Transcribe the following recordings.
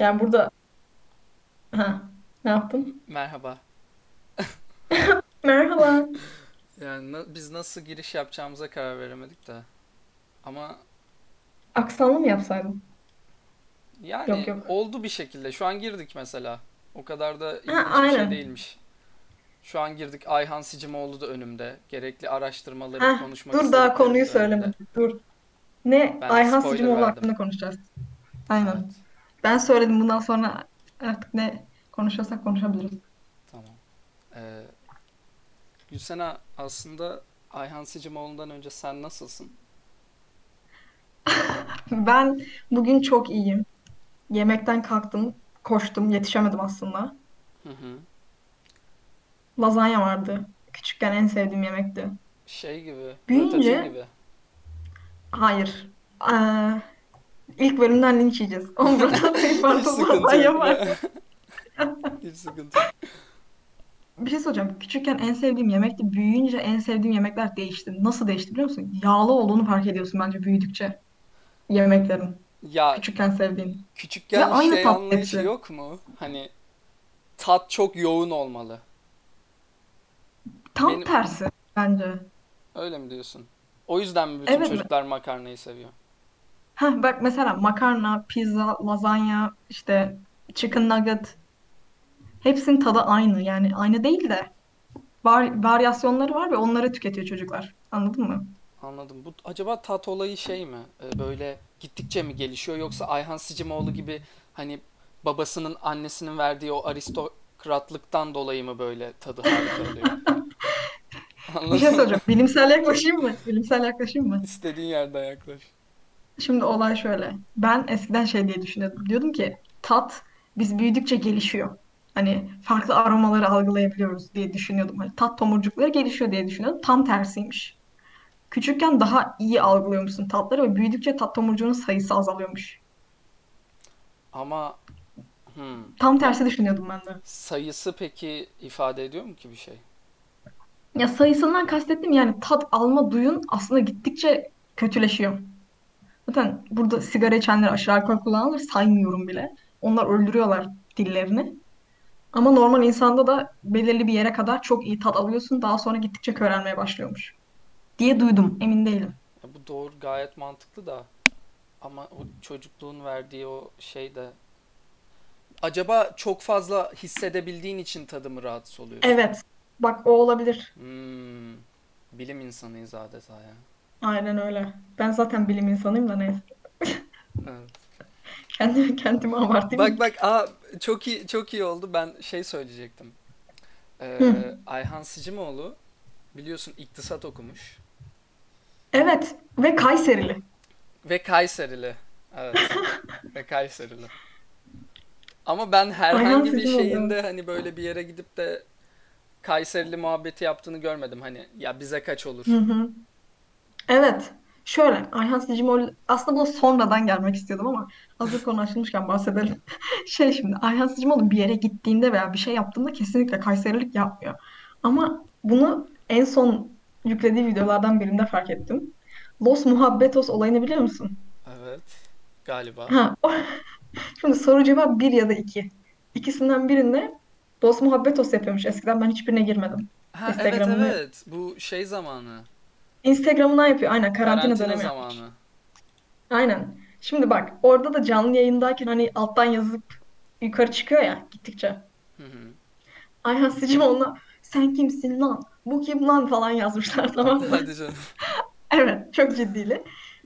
Yani burada ha ne yaptın? Merhaba. Merhaba. Yani na- biz nasıl giriş yapacağımıza karar veremedik de. Ama Aksanlı mı yapsaydım? Yok yani yok. oldu bir şekilde. Şu an girdik mesela. O kadar da Ha ilginç bir şey aynen. değilmiş. Şu an girdik. Ayhan Sicimoğlu da önümde. Gerekli araştırmaları Ha konuşmak dur daha istediklerim konuyu de önümde. söylemedim. Dur. Ne? Ben Ayhan spoiler Sicimoğlu verdim. hakkında konuşacağız. Evet. Ben söyledim bundan sonra artık ne konuşuyorsak konuşabiliriz. Tamam. Ee, Gülsena aslında Ayhan Sicimoğlu'ndan önce sen nasılsın? Ben bugün çok iyiyim. Yemekten kalktım, koştum, yetişemedim aslında. Hı hı. Lazanya vardı. Küçükken en sevdiğim yemekti. Şey gibi, Büyüyünce gibi. hayır. Ee, ilk bölümden linç yiyeceğiz. Onun burada yok. var. Hiç sıkıntı. Bir şey soracağım. Küçükken en sevdiğim yemekti. Büyüyünce en sevdiğim yemekler değişti. Nasıl değişti biliyor musun? Yağlı olduğunu fark ediyorsun bence büyüdükçe yemeklerin. Ya Küçükken sevdiğin. Ve küçükken aynı şey tat anlayışı hepsi. yok mu? Hani tat çok yoğun olmalı. Tam Benim tersi bence. öyle mi diyorsun? O yüzden mi bütün Evet çocuklar makarnayı seviyor? Heh, bak mesela makarna, pizza, lazanya, işte chicken nugget hepsinin tadı aynı. Yani aynı değil de var, varyasyonları var ve onları tüketiyor çocuklar. Anladın mı? Anladım. Bu acaba tat olayı şey mi? Ee, böyle gittikçe mi gelişiyor yoksa Ayhan Sicimoğlu gibi hani babasının annesinin verdiği o aristokratlıktan dolayı mı böyle tadı harika oluyor? Bir şey soracağım. Bilimsel yaklaşayım mı? Bilimsel yaklaşayım mı? İstediğin yerden yaklaş. Şimdi olay şöyle. Ben eskiden şey diye düşünüyordum. Diyordum ki tat biz büyüdükçe gelişiyor. Hani farklı aromaları algılayabiliyoruz diye düşünüyordum. Hani tat tomurcukları gelişiyor diye düşünüyordum. Tam tersiymiş. Küçükken daha iyi algılıyormuşsun tatları ve büyüdükçe tat tomurcuğunun sayısı azalıyormuş. Ama hmm, Tam tersi düşünüyordum ben de. sayısı peki ifade ediyor mu ki bir şey? Ya sayısından kastettim yani tat alma duyun aslında gittikçe kötüleşiyor. Zaten burada sigara içenler, aşırı alkol kullananları saymıyorum bile. Onlar öldürüyorlar dillerini. Ama normal insanda da belirli bir yere kadar çok iyi tat alıyorsun. Daha sonra gittikçe körelmeye başlıyormuş. Diye duydum. Emin değilim. Ya bu doğru gayet mantıklı da ama o çocukluğun verdiği o şey de acaba çok fazla hissedebildiğin için tadı mı rahatsız oluyorsun? Evet. Bak o olabilir. Hmm, bilim insanıyız adeta ya. Aynen öyle. Ben zaten bilim insanıyım da neyse. Evet. Kendimi, kendimi abartayım? Bak bak aa çok iyi çok iyi oldu. Ben şey söyleyecektim. Ee, Hı. Ayhan Sicimoğlu biliyorsun iktisat okumuş Evet. Ve Kayserili. ve Kayserili. Evet. Ve Kayserili. Ama ben Ayhan herhangi bir şeyinde hani böyle bir yere gidip de Kayserili muhabbeti yaptığını görmedim. Hani ya bize kaç olur? Hı hı. Evet. Şöyle, Ayhan Sicimoğlu aslında buna sonradan gelmek istiyordum ama hazır konu açılmışken bahsedelim. Şey şimdi, Ayhan Sicimoğlu bir yere gittiğinde veya bir şey yaptığında kesinlikle Kayserilik yapmıyor. Ama bunu en son yüklediği videolardan birinde fark ettim. Los Muhabbetos olayını biliyor musun? Evet. Galiba. Ha, şimdi soru cevap bir ya da iki. İkisinden birinde Los Muhabbetos yapıyormuş. Eskiden ben hiçbirine girmedim. Ha evet evet. Bu şey zamanı. Instagram'ından yapıyor. Aynen karantina Karantina dönemi zamanı. Aynen. Şimdi bak orada da canlı yayındayken hani alttan yazıp yukarı çıkıyor ya gittikçe. Hı hı. Ayhan Sicimoğlu'na sen kimsin lan? Bu kim lan falan yazmışlar tamam mı? Hadi canım. Evet çok ciddili.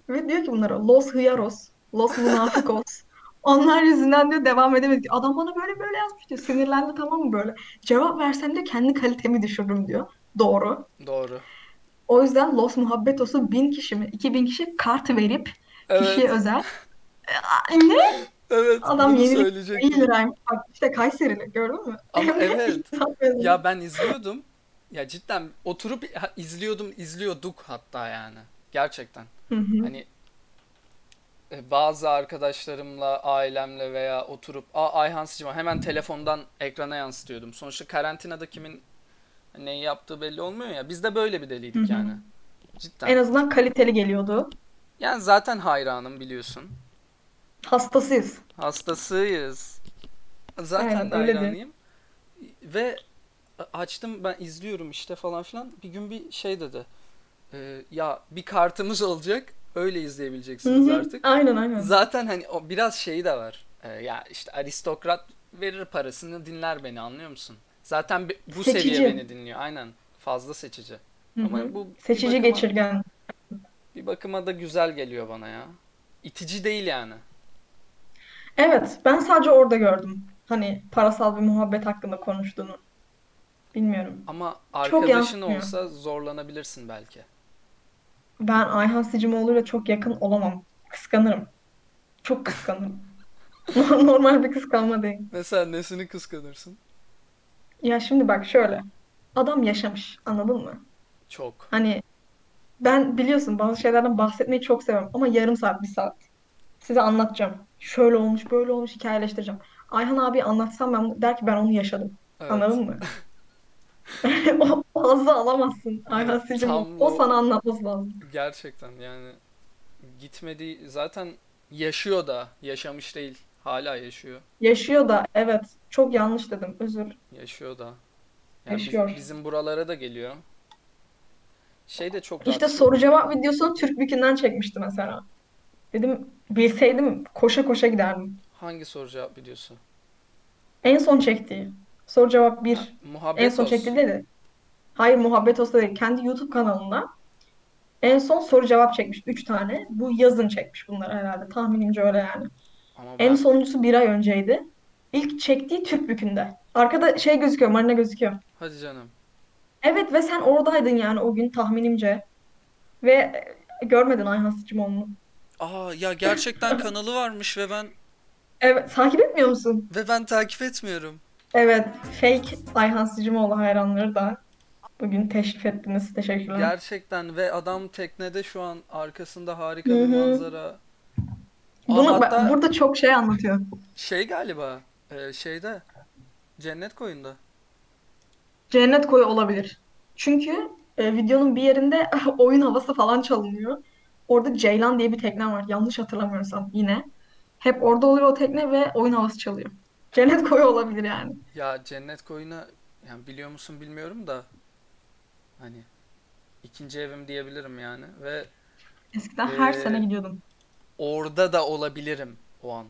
Ve diyor ki bunlara Los Hıyaros, Los Munafikos. Onlar yüzünden diyor devam edemedik. Adam bana böyle böyle yazmış diyor. Sinirlendi tamam mı böyle. Cevap versem de kendi kalitemi düşürürüm diyor. Doğru. Doğru. O yüzden Los Muhabbetos'u bin kişi mi? 2000 kişi kart verip kişiye Evet. özel. Aa, Ne? Evet, Adam bunu yenilik 1 söyleyecektim. liraymış. Bak işte Kayserili gördün mü? Ama evet. Ya ben izliyordum. Ya cidden oturup izliyordum, izliyorduk hatta yani. Gerçekten. Hı hı. Hani e, bazı arkadaşlarımla, ailemle veya oturup Aa, Ayhan Sicima hemen telefondan ekrana yansıtıyordum. Sonuçta karantinada kimin neyi yaptığı belli olmuyor ya. Biz de böyle bir deliydik hı. yani. En Cidden. azından kaliteli geliyordu. Yani zaten hayranım biliyorsun. Hastasıyız. Hastasıyız. Zaten Aynen hayranıyım. Ve açtım ben izliyorum işte falan filan. Bir gün bir şey dedi. Ee, ya bir kartımız olacak. Öyle izleyebileceksiniz hı. artık. Aynen aynen. Zaten hani o biraz şeyi de var. Ee, ya işte aristokrat verir parasını dinler beni anlıyor musun? Zaten bu seviye Seçici. beni dinliyor. Aynen. Fazla seçici. Hı hı. Ama bu bir Seçici bakıma geçirgen. bir bakıma da güzel geliyor bana ya. İtici değil yani. Evet, ben sadece orada gördüm. Hani parasal bir muhabbet hakkında konuştuğunu. Bilmiyorum. Ama arkadaşın olsa zorlanabilirsin belki. Ben Ayhan Sicimoğlu'yla çok yakın olamam. Kıskanırım. Çok kıskanırım. Normal bir kıskanma değil. Mesela nesini kıskanırsın? Ya şimdi bak şöyle. Adam yaşamış, anladın mı? Çok. Hani ben biliyorsun bazı şeylerden bahsetmeyi çok seviyorum ama yarım saat, bir saat. Size anlatacağım. Şöyle olmuş, böyle olmuş, hikayeleştireceğim. Ayhan abi anlatsam ben der ki ben onu yaşadım. Evet. Anladın mı? O hazzı alamazsın Ayhan O o sana anlatması lazım. gerçekten yani gitmedi zaten yaşıyor da yaşamış değil. Hala yaşıyor. Yaşıyor da evet. Çok yanlış dedim. Özür. Yaşıyor da. Yani biz- Yaşıyor. bizim buralara da geliyor. Şey de çok İşte soru cevap videosunu Türkbükü'nden çekmişti mesela. Dedim bilseydim koşa koşa giderdim. Hangi soru cevap videosu? En son çektiği. Soru cevap Ha, bir. En son Muhabbetos. çektiği dedi. Hayır muhabbet olsa değil. Kendi YouTube kanalında en son soru cevap çekmiş. Üç tane. Bu yazın çekmiş bunları herhalde. Tahminimce öyle yani. Ama En ben sonuncusu bir ay önceydi. İlk çektiği Türkbükü'nde. Arkada şey gözüküyor, marina gözüküyor. hadi canım. Evet ve sen oradaydın yani o gün tahminimce. Ve görmedin Ayhan Sicimoğlu'nu. Aa ya gerçekten kanalı varmış ve ben Evet, takip etmiyor musun? ve ben takip etmiyorum. Evet, fake Ayhan Sicimoğlu hayranları da bugün teşrif ettiniz. Teşekkürler. Gerçekten ve adam teknede şu an arkasında harika bir hı. manzara. Aa Bunu bak, hatta burada çok şey anlatıyor. şey galiba e, şeyde Cennet Koyun'da. Cennet koyu olabilir. Çünkü e, videonun bir yerinde oyun havası falan çalınıyor. Orada Ceylan diye bir tekne var. Yanlış hatırlamıyorsam yine. Hep orada oluyor o tekne ve oyun havası çalıyor. Cennet koyu olabilir yani. Ya Cennet Koyun'a yani biliyor musun bilmiyorum da hani ikinci evim diyebilirim yani ve Eskiden her sene e, gidiyordum. Orada da olabilirim o an.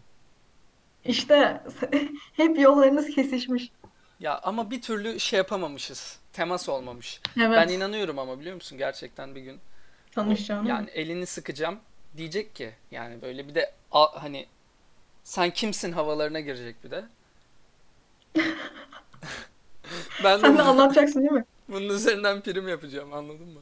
İşte hep yollarınız kesişmiş. Ya ama bir türlü şey yapamamışız. Temas olmamış. Ben Evet, inanıyorum ama biliyor musun gerçekten bir gün mı? yani elini sıkacağım diyecek ki yani böyle bir de a- hani sen kimsin havalarına girecek bir de. Ben de Sen de bu- anlatacaksın değil mi? bunun üzerinden prim yapacağım anladın mı?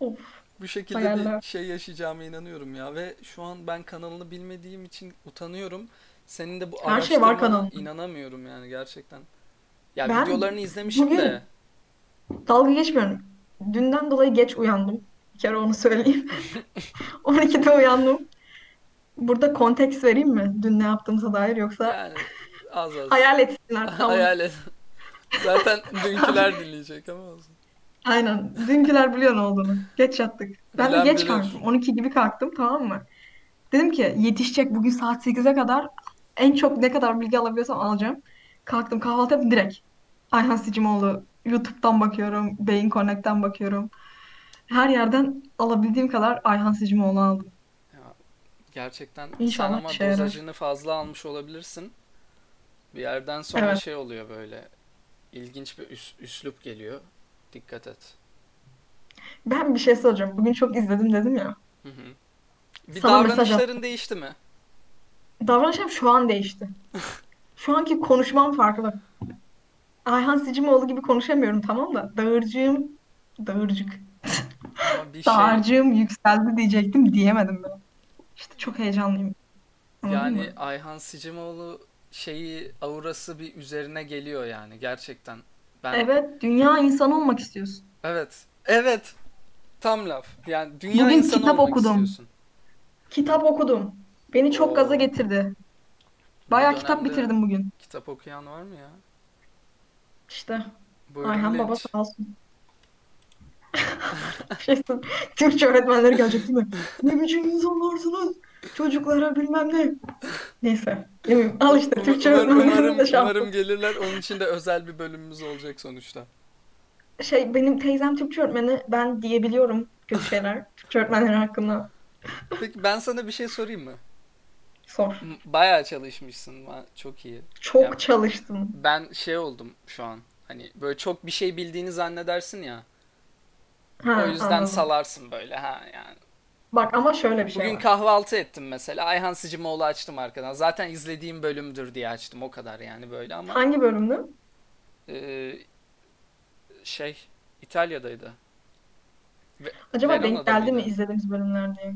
Of, Bu şekilde bir hayaller. şey yaşayacağıma inanıyorum ya ve şu an ben kanalını bilmediğim için utanıyorum. Senin de bu Her şey var kanalında. inanamıyorum yani gerçekten. Ya Ben videolarını izlemişim bugün de dalga geçmiyorum. Dünden dolayı geç uyandım. Bir kere onu söyleyeyim. 12'de uyandım. Burada konteks vereyim mi? Dün ne yaptığımıza dair yoksa yani az az hayal etsinler. Tamam. hayal et. Zaten dünküler dinleyecek ama olsun. Aynen. Dünküler biliyor ne olduğunu. Geç yattık. Ben de Bilen geç bilir. kalktım. 12 gibi kalktım tamam mı? Dedim ki yetişecek bugün saat 8'e kadar en çok ne kadar bilgi alabiliyorsam alacağım. Kalktım kahvaltı yaptım direkt. Ayhan Sicimoğlu YouTube'dan bakıyorum. Beyin Connect'ten bakıyorum. Her yerden alabildiğim kadar Ayhan Sicimoğlu aldım. Ya gerçekten sen İnşallah ama işe yarar. dozajını fazla almış olabilirsin. Bir yerden sonra Evet. şey oluyor böyle ilginç bir üs- üslup geliyor. Dikkat et. Ben bir şey soracağım. Bugün çok izledim dedim ya. Hı hı. Bir Sana davranışların değişti mi? Davranışım şu an değişti. Şu anki konuşmam farklı. Ayhan Sicimoğlu gibi konuşamıyorum tamam da dağırcığım dağırcık. Ama bir şey Dağarcığım yükseldi diyecektim diyemedim ben. İşte çok heyecanlıyım. Anladın yani? Ayhan Sicimoğlu şeyi aurası bir üzerine geliyor yani gerçekten. Ben Evet, dünya insanı olmak istiyorsun. evet evet tam laf. Yani dünya Bugün insanı kitap olmak okudum. istiyorsun. Kitap okudum. Beni çok gaza Oo. getirdi. Bu Bayağı kitap dönemde bitirdim bugün. kitap okuyan var mı ya? İşte Buyurun Ayhan baba linç. sağ olsun. Şey, Türkçe öğretmenleri gelecek değil mi? Ne biçim insanlarsınız? Çocuklara bilmem ne. Neyse. Yemin- Al işte Türkçe umarım, de umarım yaptı. gelirler. Onun için de özel bir bölümümüz olacak sonuçta. Şey benim teyzem Türkçe öğretmeni ben diyebiliyorum kötü şeyler. Türkçe öğretmenleri hakkında Peki ben sana bir şey sorayım mı? sor. Bayağı çalışmışsın. Çok iyi. Çok çalıştım. ben şey oldum şu an. Hani böyle çok bir şey bildiğini zannedersin ya. O Ha yüzden anladım. salarsın böyle ha yani. Bak ama şöyle bir şey Bugün var. kahvaltı ettim mesela. Ayhan Sicimoğlu açtım arkadan. Zaten izlediğim bölümdür diye açtım. O kadar yani böyle ama Hangi bölümdü? e, şey İtalya'daydı. Ve Acaba denk Verona'da geldi mi izlediğimiz bölümler diye?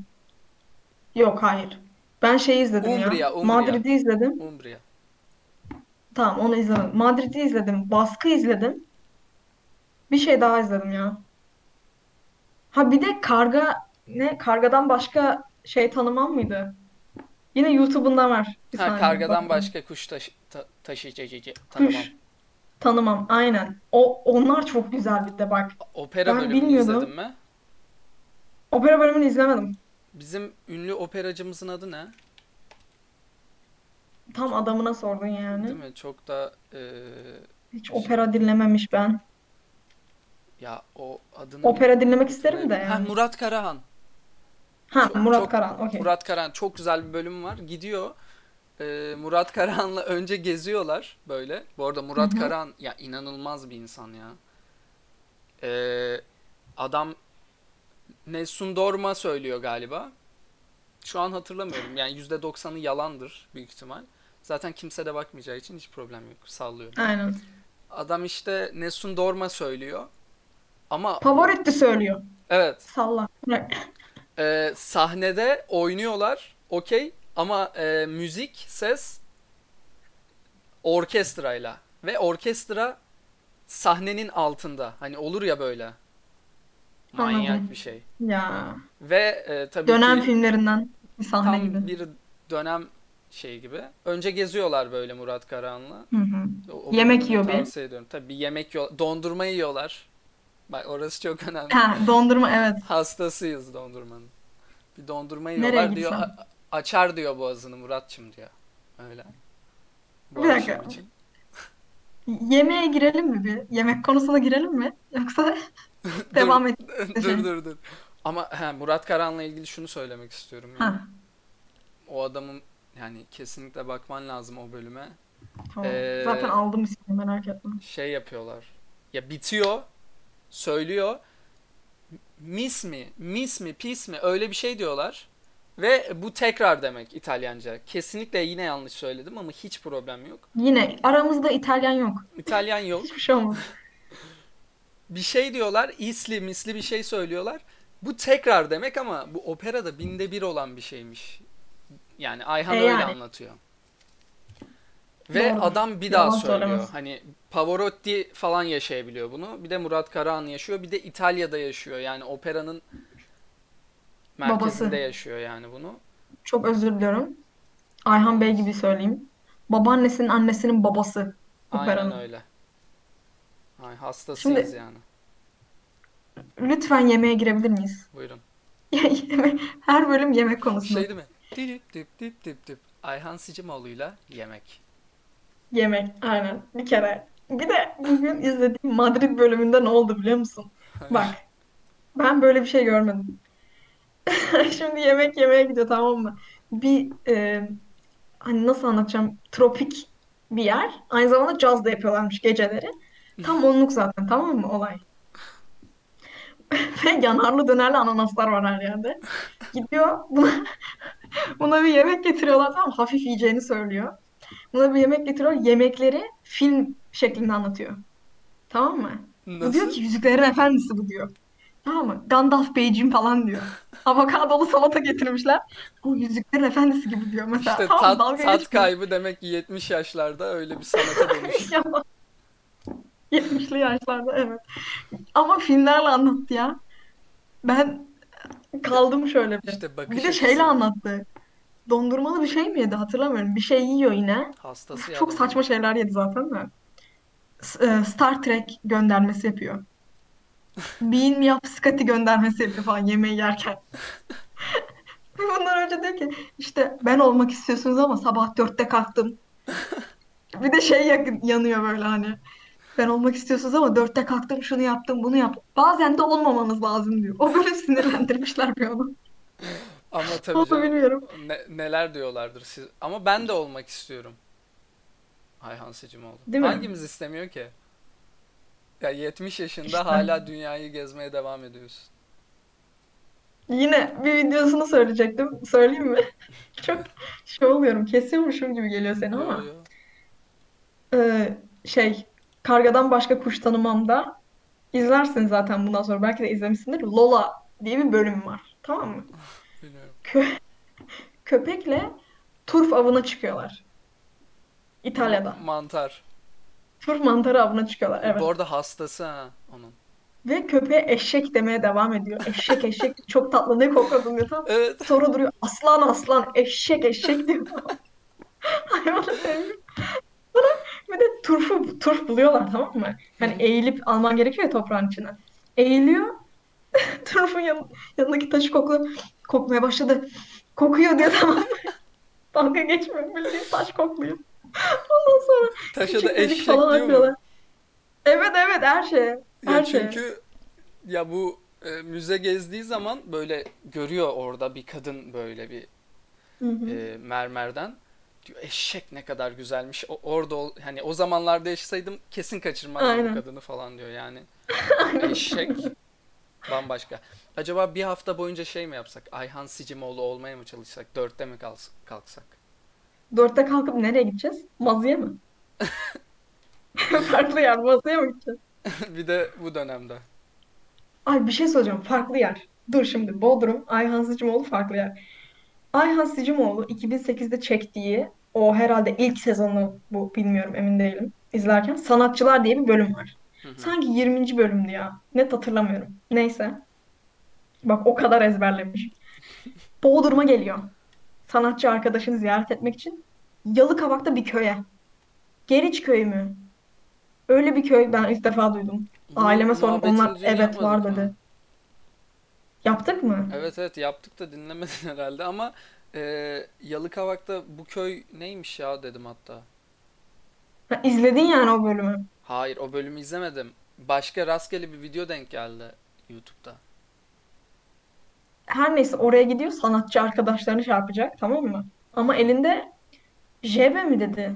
Yok hayır. Ben şeyi izledim ya. Umbria, Umbria, Madrid'i izledim. Umbria. Tamam onu izlemedim. Madrid'i izledim. Baskı izledim. Bir şey daha izledim ya. Ha bir de karga ne? Kargadan başka şey tanımam mıydı? Yine YouTube'unda var. Bir Ha kargadan bakıyorum. başka kuş taşı, ta, taşıyıcı tanımam. Kuş tanımam aynen. O onlar çok güzel bir de bak. Opera Ben bölümünü bilmiyordum. izledin mi? Opera bölümünü izlemedim. Bizim ünlü operacımızın adı ne? Tam adamına sordun yani. Değil mi? Çok da e, Hiç opera dinlememiş ben. Ya o adını Opera dinlemek isterim de Ha yani. Murat Karahan. Ha Çok, Murat çok Karan okey. Murat Karahan çok güzel bir bölüm var. Gidiyor. e, Murat Karahan'la önce geziyorlar böyle. Bu arada Murat hı. Karahan ya inanılmaz bir insan ya. E, adam Nessun Dorma söylüyor galiba. Şu an hatırlamıyorum. Yani %90'ı yalandır büyük ihtimal. Zaten kimse de bakmayacağı için hiç problem yok. Sallıyorum. Aynen. Adam işte Nessun Dorma söylüyor. Ama Pavarotti söylüyor. evet Salla. Bırak. e, sahnede oynuyorlar. Okey. Ama e, müzik, ses orkestrayla. Ve orkestra sahnenin altında. Hani olur ya böyle. Manyak Anladım. bir şey. Ya. Ve e, tabii Dönem ki filmlerinden bir sahne gibi. tam bir dönem şey gibi. Önce geziyorlar böyle Murat Karahan'la. Hı hı. O, o Yemek yiyor bir. tavsiye ediyorum. Tabii bir yemek yiyor. Dondurma yiyorlar. Bak orası çok önemli. Ha, dondurma evet. Hastasıyız dondurmanın. Bir dondurma yiyorlar diyor. "A- Açar diyor boğazını Muratçım diyor. Öyle. Bu Bir dakika. için. Yemeğe girelim mi bir? Yemek konusuna girelim mi? Yoksa devam et. dur dur dur. Ama he, Murat Karan'la ilgili şunu söylemek istiyorum yani. Ha, O adamın yani kesinlikle bakman lazım o bölüme. tamam. Ee, Zaten aldım ismini merak etme. Şey yapıyorlar. Ya bitiyor, söylüyor. Miss mi, miss mi, pis mi öyle bir şey diyorlar. Ve bu tekrar demek İtalyanca. Kesinlikle yine yanlış söyledim ama hiç problem yok. Yine aramızda İtalyan yok. İtalyan yok. Hiçbir şey olmaz. Bir şey diyorlar, isli misli bir şey söylüyorlar. Bu tekrar demek ama bu operada binde bir olan bir şeymiş. Yani Ayhan E öyle yani. anlatıyor. Ve Doğrudur. adam bir daha Yalan söylüyor. söylemez. Hani Pavarotti falan yaşayabiliyor bunu. Bir de Murat Karahan yaşıyor. Bir de İtalya'da yaşıyor. Yani operanın merkezinde Babası. yaşıyor yani bunu. Çok özür diliyorum. Ayhan Bey gibi söyleyeyim. Babaannesinin annesinin babası Aynen operanın. öyle. Ay, hastasıyız Şimdi yani. lütfen yemeğe girebilir miyiz? Buyurun. Her bölüm yemek konusunda. Şey değil mi? Dip dip dip dip dip. Ayhan Sicimoğlu'yla yemek. Yemek, aynen. Bir kere. Bir de bugün izlediğim Madrid bölümünde ne oldu biliyor musun? Bak, ben böyle bir şey görmedim. Şimdi yemek yemeye gidiyor tamam mı? Bir e, hani nasıl anlatacağım? Tropik bir yer. Aynı zamanda caz da yapıyorlarmış geceleri. Tam onluk zaten tamam mı olay? Ve yanarlı dönerli ananaslar var her yerde. Gidiyor buna, buna bir yemek getiriyorlar tamam? Hafif yiyeceğini söylüyor. Buna bir yemek getiriyor. Yemekleri film şeklinde anlatıyor. Tamam mı? Bu diyor Nasıl? ki Yüzüklerin Efendisi bu diyor. Tamam mı? Gandalf Beyciğim falan diyor. Avokadolu salata getirmişler. Bu Yüzüklerin Efendisi gibi diyor mesela. İşte Tamam tat, tat geçmiyor. kaybı demek ki 70 yaşlarda öyle bir sanata dönüş. Ya, 70'li yaşlarda evet. Ama filmlerle anlattı ya. Ben kaldım şöyle bir. İşte Bir de şeyle anlattı. Dondurmalı bir şey mi yedi hatırlamıyorum. Bir şey yiyor yine. Hastası Çok saçma şeyler yedi zaten de. E, Star Trek göndermesi yapıyor. Bean mi yap Scotty göndermesi yapıyor falan yemeği yerken. Bundan önce diyor ki işte ben olmak istiyorsunuz ama sabah dörtte kalktım. Bir de şey yakın, yanıyor böyle hani. Ben olmak istiyorsunuz ama dörtte kalktım şunu yaptım bunu yaptım. Bazen de olmamanız lazım diyor. O böyle sinirlendirmişler bir onu. Ama tabii Onu canım bilmiyorum. ne- neler diyorlardır siz. Ama ben de olmak istiyorum. Ayhan Sicimoğlu. Değil mi? Hangimiz istemiyor ki? Ya 70 yaşında İşte. hala dünyayı gezmeye devam ediyorsun. Yine bir videosunu söyleyecektim. Söyleyeyim mi? Çok şey oluyorum. Kesiyormuşum gibi geliyor seni Yo ama. yo. Ee, şey Kargadan Başka Kuş Tanımam'da izlersin zaten bundan sonra. Belki de izlemişsindir. Lola diye bir bölüm var. Tamam mı? Kö- köpekle turf avına çıkıyorlar. İtalya'da. mantar. Turf mantarı avına çıkıyorlar. Bu Evet. arada hastası ha onun. Ve köpeğe eşek demeye devam ediyor. Eşek eşek çok tatlı ne kokladın diyor tamam. Evet. Sonra duruyor aslan aslan eşek eşek diyor. Hayvanı seviyor. Bir de turfu turf buluyorlar tamam mı? Hani eğilip alman gerekiyor ya toprağın içine. Eğiliyor. Turfun yan, yanındaki taşı kokla, kokmaya başladı. Kokuyor diyor tamam? Dalga geçmiyor. Bildiğin taş kokluyor. Ondan sonra Taşa da eşek falan diyor mu? atıyorlar. Evet evet her şeye. Ya Her şeye. çünkü ya bu e, müze gezdiği zaman böyle görüyor orada bir kadın böyle bir Hı hı. e, mermerden. Diyor eşek ne kadar güzelmiş. O, orada hani o zamanlarda yaşasaydım kesin kaçırmazdım bu kadını falan diyor yani. Eşek bambaşka. Acaba bir hafta boyunca şey mi yapsak? Ayhan Sicimoğlu olmaya mı çalışsak? Dörtte mi kals- kalksak? Dörtte kalkıp nereye gideceğiz? Mazıya mı? Farklı yer. Mazıya mı gideceğiz? bir de bu dönemde. Ay bir şey soracağım. Farklı yer. Dur şimdi. Bodrum, Ayhan Sicimoğlu farklı yer. Ayhan Sicimoğlu 2008'de çektiği o herhalde ilk sezonu bu bilmiyorum emin değilim. İzlerken Sanatçılar diye bir bölüm var. Sanki 20. bölümdü ya. Net hatırlamıyorum. Neyse. Bak o kadar ezberlemiş. Bodrum'a geliyor. Sanatçı arkadaşını ziyaret etmek için. Yalıkavak'ta bir köye. Geriç köyü mü? Öyle bir köy ben ilk defa duydum. Aileme sordum. Onlar evet var yapmadık mı? dedi. Yaptık mı? Evet evet yaptık da dinlemedin herhalde ama e, Yalıkavak'ta bu köy neymiş ya dedim hatta. Ha, izledin yani o bölümü. Hayır o bölümü izlemedim. Başka rastgele bir video denk geldi YouTube'da. Her neyse oraya gidiyor sanatçı arkadaşlarını şey yapacak tamam mı? Ama elinde jebe mi dedi?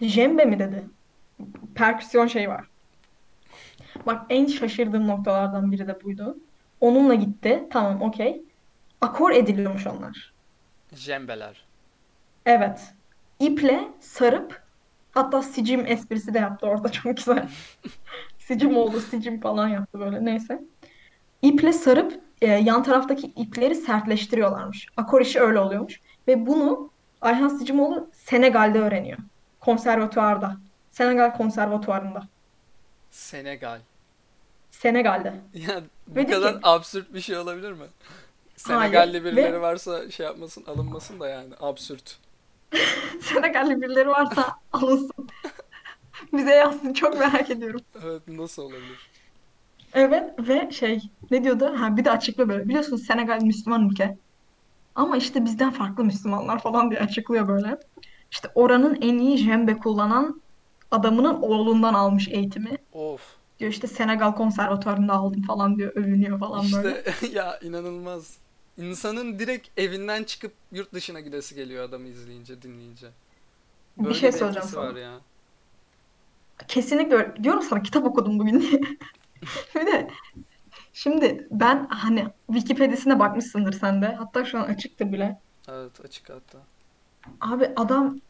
Jembe mi dedi? Perküsyon şeyi var. Bak en şaşırdığım noktalardan biri de buydu. Onunla gitti. Tamam okey. Akor ediliyormuş onlar. Jembeler. Evet. İple sarıp hatta sicim esprisi de yaptı orada çok güzel. Sicim oldu, sicim falan yaptı böyle neyse. İple sarıp e, yan taraftaki ipleri sertleştiriyorlarmış. Akor işi öyle oluyormuş. Ve bunu Ayhan Sicimoğlu Senegal'de öğreniyor. Konservatuvarda. Senegal konservatuvarında. Senegal. Senegal'de. Ya bu Ve kadar ki absürt bir şey olabilir mi? hayır Senegalli birileri ve varsa şey yapmasın, alınmasın da yani absürt. Senegalli birileri varsa alınsın. Bize yazsın çok merak ediyorum. Evet nasıl olabilir? Evet ve şey ne diyordu? Ha bir de açıkla böyle. Biliyorsunuz Senegal Müslüman ülke. Ama işte bizden farklı Müslümanlar falan diye açıklıyor böyle. İşte oranın en iyi jembe kullanan adamının oğlundan almış eğitimi. Of. Diyor işte Senegal konservatuvarında aldım falan diyor. Övünüyor falan böyle. İşte ya inanılmaz. İnsanın direkt evinden çıkıp yurt dışına gidesi geliyor adamı izleyince, dinleyince. Bir Böyle şey bir söyleyeceğim etkisi var sana. ya. Kesinlikle öyle. Diyorum sana kitap okudum bugün diye. Bir de şimdi ben hani Wikipedia'sine bakmışsındır sen de. Hatta şu an açıktır bile. Evet açık hatta. Abi adam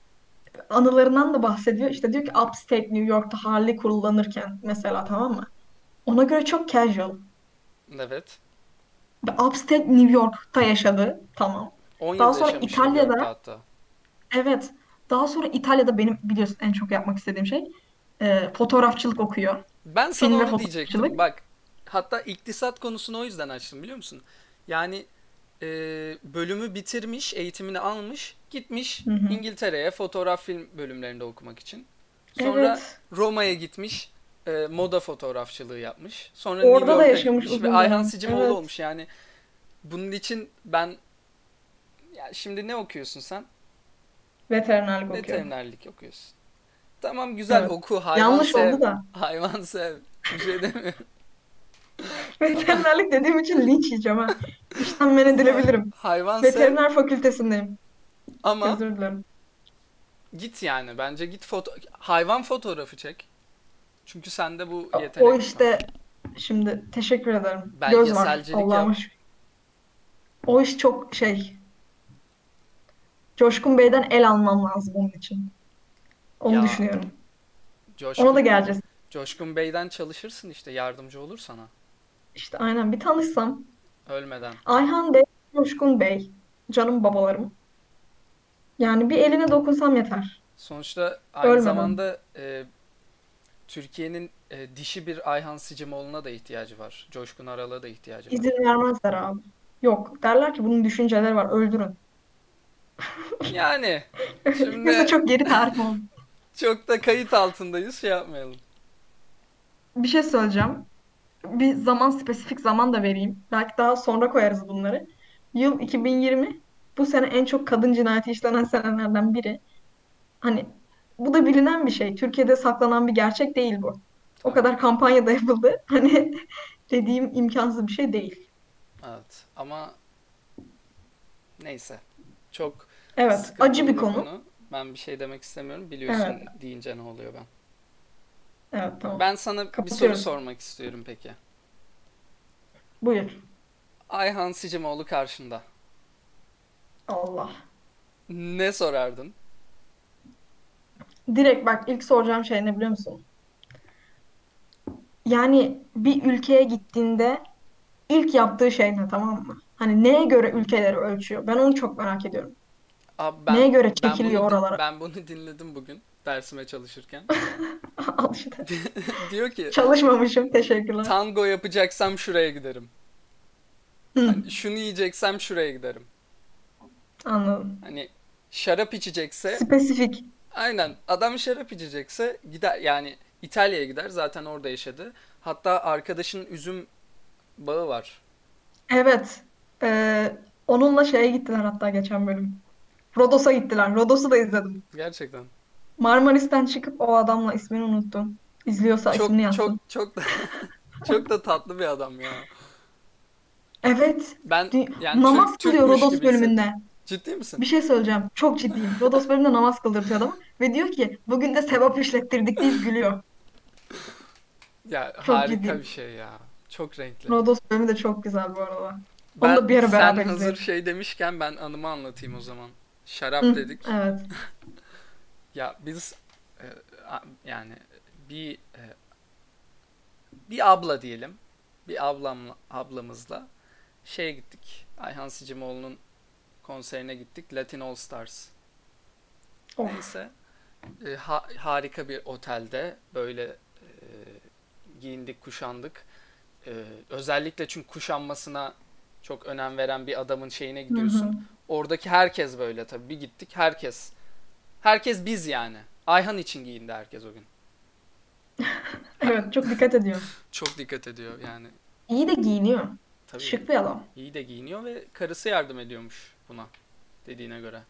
anılarından da bahsediyor. İşte diyor ki Upstate New York'ta Harley kullanırken mesela tamam mı? Ona göre çok casual. Evet. Upstate New York'ta yaşadı. Tamam. 10 Daha sonra İtalya'da hatta. evet. Daha sonra İtalya'da benim biliyorsun en çok yapmak istediğim şey e, fotoğrafçılık okuyor. Ben sana Film onu diyecektim. Bak hatta iktisat konusunu o yüzden açtım biliyor musun? Yani e, bölümü bitirmiş, eğitimini almış, gitmiş. İngiltere'ye fotoğraf film bölümlerinde okumak için. Sonra Evet. Roma'ya gitmiş, e, moda fotoğrafçılığı yapmış. Sonra New Orada da York'a yaşamış gitmiş ve Ayhan. Sicimoğlu Evet. olmuş. Yani bunun için ben Ya şimdi ne okuyorsun sen? Veterinerlik okuyorum. Veterinerlik okuyorsun. Tamam güzel Evet. oku hayvan Yanlış sev. oldu da. Hayvan sev. Bir şey demiyorum. Veterinerlik dediğim için linç yiyeceğim ha. İşten men edilebilirim. Hayvan sev Veteriner fakültesindeyim. ama Özür dilerim. git yani bence git foto hayvan fotoğrafı çek. Çünkü sende bu yetenek O var. işte şimdi teşekkür ederim. Göz var. Belgeselcilik Allah'ıma yap. O iş çok şey. Coşkun Bey'den el almam lazım onun için. Onu Ya, düşünüyorum. Coşkun, Ona da geleceğiz. Coşkun Bey'den çalışırsın işte yardımcı olur sana. İşte aynen bir tanışsam. Ölmeden. Ayhan Bey, Coşkun Bey. Canım babalarım. Yani bir eline dokunsam yeter. Sonuçta aynı Ölmeden. zamanda e, Türkiye'nin e, dişi bir Ayhan Sicimoğlu'na da ihtiyacı var. Coşkun Aralık'a da ihtiyacı var. İzin vermezler abi. Yok. Derler ki bunun düşünceleri var. Öldürün. Yani Yoksa şimdi çok geri oldu. çok da kayıt altındayız şey yapmayalım. Bir şey söyleyeceğim. Bir zaman spesifik zaman da vereyim. Belki daha sonra koyarız bunları. Yıl 2020. Bu sene en çok kadın cinayeti işlenen senelerden biri. Hani bu da bilinen bir şey. Türkiye'de saklanan bir gerçek değil bu. O kadar kampanya da yapıldı. Hani dediğim imkansız bir şey değil. Evet ama neyse. Çok Evet, acı bir konu. Ben bir şey demek istemiyorum. Biliyorsun Evet. deyince ne oluyor ben. Evet, tamam. Ben sana bir soru sormak istiyorum peki. Buyur. Ayhan Sicimoğlu karşında. Allah. Ne sorardın? Direkt bak ilk soracağım şey ne biliyor musun? Yani bir ülkeye gittiğinde ilk yaptığı şey ne tamam mı? Hani neye göre ülkeleri ölçüyor? Ben onu çok merak ediyorum. Abi ben Neye göre ben bunu çekiliyor din- oralara? ben bunu dinledim bugün dersime çalışırken. Al işte. Diyor ki Çalışmamışım. Teşekkürler. tango yapacaksam şuraya giderim. Hani şunu yiyeceksem şuraya giderim. anladım. Hani şarap içecekse Spesifik. Aynen adam şarap içecekse gider yani İtalya'ya gider zaten orada yaşadı. Hatta arkadaşının üzüm bağı var. Evet. Ee, onunla şeye gittiler hatta geçen bölüm. Rodos'a gittiler. Rodos'u da izledim. Gerçekten. Marmaris'ten çıkıp o adamla ismini unuttum. İzliyorsa Çok ismini çok yazsın. çok da çok da tatlı bir adam ya. Evet. Ben yani namaz Türk kılıyor Rodos gibi hissettim. Ciddi misin? Bir şey söyleyeceğim. Çok ciddiyim. Rodos bölümünde namaz kıldırtıyor adamı. Ve diyor ki bugün de sevap işlettirdik deyip gülüyor. Ya Çok harika ciddiyim. bir şey ya. Çok renkli. Rodos bölümü de çok güzel bu arada. Onu Ben da bir ara sen beraber hazır izleyelim. şey demişken ben anımı anlatayım o zaman. Şarap Hı, dedik. evet. Ya biz e, a- yani bir e, bir abla diyelim. Bir ablamla ablamızla şeye gittik. Ayhan Sicimoğlu'nun konserine gittik. Latin All Stars. Of. Neyse. E, ha- harika bir otelde böyle e, giyindik, kuşandık. E, özellikle çünkü kuşanmasına çok önem veren bir adamın şeyine Hı gidiyorsun. hı. Oradaki herkes böyle tabii. Bir gittik herkes. Herkes biz yani. Ayhan için giyindi herkes o gün. Evet çok dikkat ediyor. Çok dikkat ediyor yani. İyi de giyiniyor. Tabii Şık bir adam. iyi de giyiniyor ve karısı yardım ediyormuş buna dediğine göre.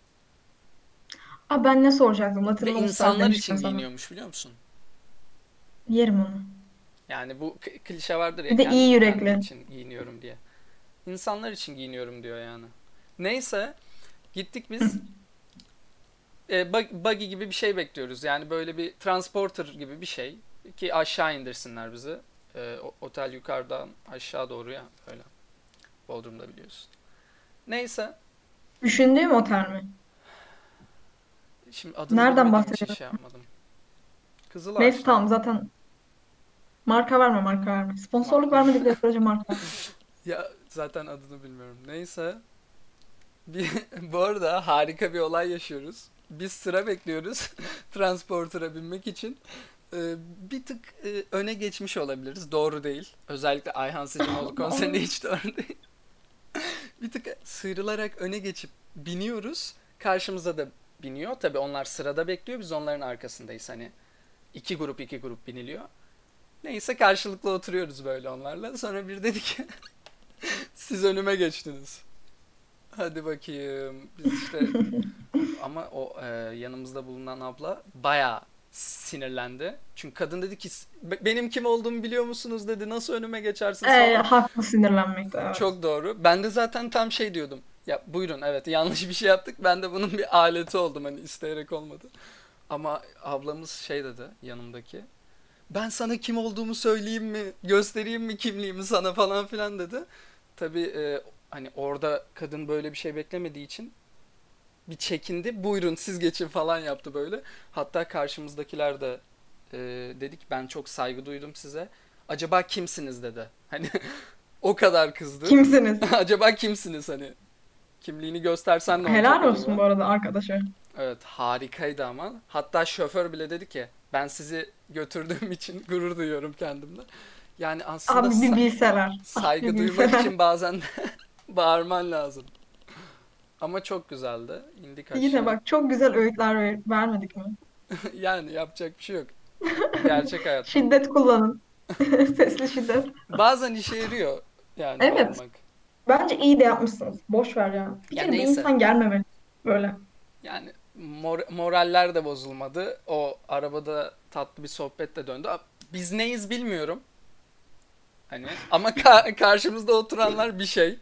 Aa ben ne soracaktım? Ve Stars insanlar için demişken sana. giyiniyormuş biliyor musun? Yerim onu. Yani bu k- klişe vardır ya Bir de iyi kendim yürekli. için giyiniyorum diye. İnsanlar için giyiniyorum diyor yani. Neyse gittik biz e, bug- buggy gibi bir şey bekliyoruz. Yani böyle bir transporter gibi bir şey ki aşağı indirsinler bizi. E, o- otel yukarıdan aşağı doğru ya öyle. Bodrum'da biliyorsun. Neyse Düşündüğüm otel mi? şimdi adını Nereden bilmediğim için bahsediyorsun? şey yapmadım. Neyse Kızılaş'ta. tamam zaten marka verme marka verme. Sponsorluk vermedikleri sürece marka. Ya zaten adını bilmiyorum. Neyse. Bir, bu arada harika bir olay yaşıyoruz. Biz sıra bekliyoruz transporter'a binmek için. Ee, bir tık e, öne geçmiş olabiliriz. Doğru değil. Özellikle Ayhan Sicimoğlu konserinde hiç doğru değil. Bir tık sıyrılarak öne geçip biniyoruz. Karşımıza da biniyor. Tabii onlar sırada bekliyor. Biz onların arkasındayız. Hani iki grup iki grup biniliyor. Neyse karşılıklı oturuyoruz böyle onlarla. Sonra bir dedi ki siz önüme geçtiniz. Hadi bakayım. Biz işte ama o e, yanımızda bulunan abla bayağı sinirlendi. Çünkü kadın dedi ki "Be- benim kim olduğumu biliyor musunuz dedi. Nasıl önüme geçersiniz Ee, haklı sinirlenmekte evet. Çok doğru. Ben de zaten tam şey diyordum. Ya buyurun evet yanlış bir şey yaptık. Ben de bunun bir aleti oldum hani isteyerek olmadı. Ama ablamız şey dedi yanımdaki. Ben sana kim olduğumu söyleyeyim mi? Göstereyim mi kimliğimi sana falan filan dedi. Tabii e, hani orada kadın böyle bir şey beklemediği için bir çekindi. Buyurun siz geçin falan yaptı böyle. Hatta karşımızdakiler de e, dedik ben çok saygı duydum size. Acaba kimsiniz dedi. Hani o kadar kızdı. Kimsiniz? Acaba kimsiniz hani? Kimliğini göstersen ne olacak Helal acaba? olsun bu arada arkadaşa. Evet harikaydı ama. Hatta şoför bile dedi ki ben sizi götürdüğüm için gurur duyuyorum kendimden. Yani aslında Abi bir bilseler. saygı bir duymak bilseler. için bazen bağırman lazım. Ama çok güzeldi. İndik aşağı. Yine bak çok güzel öğütler ver- vermedik mi? Yani yapacak bir şey yok. Gerçek hayat. Şiddet kullanın. Sesli şiddet. Bazen işe yarıyor yani Evet. bağırmak. Bence iyi de yapmışsınız. Boş ver ya. Bir Ya kere bir neyse. insan gelmemeli. Böyle. Yani mor- moraller de bozulmadı. O arabada tatlı bir sohbet de döndü. Biz neyiz bilmiyorum. Hani ama ka- karşımızda oturanlar bir şey.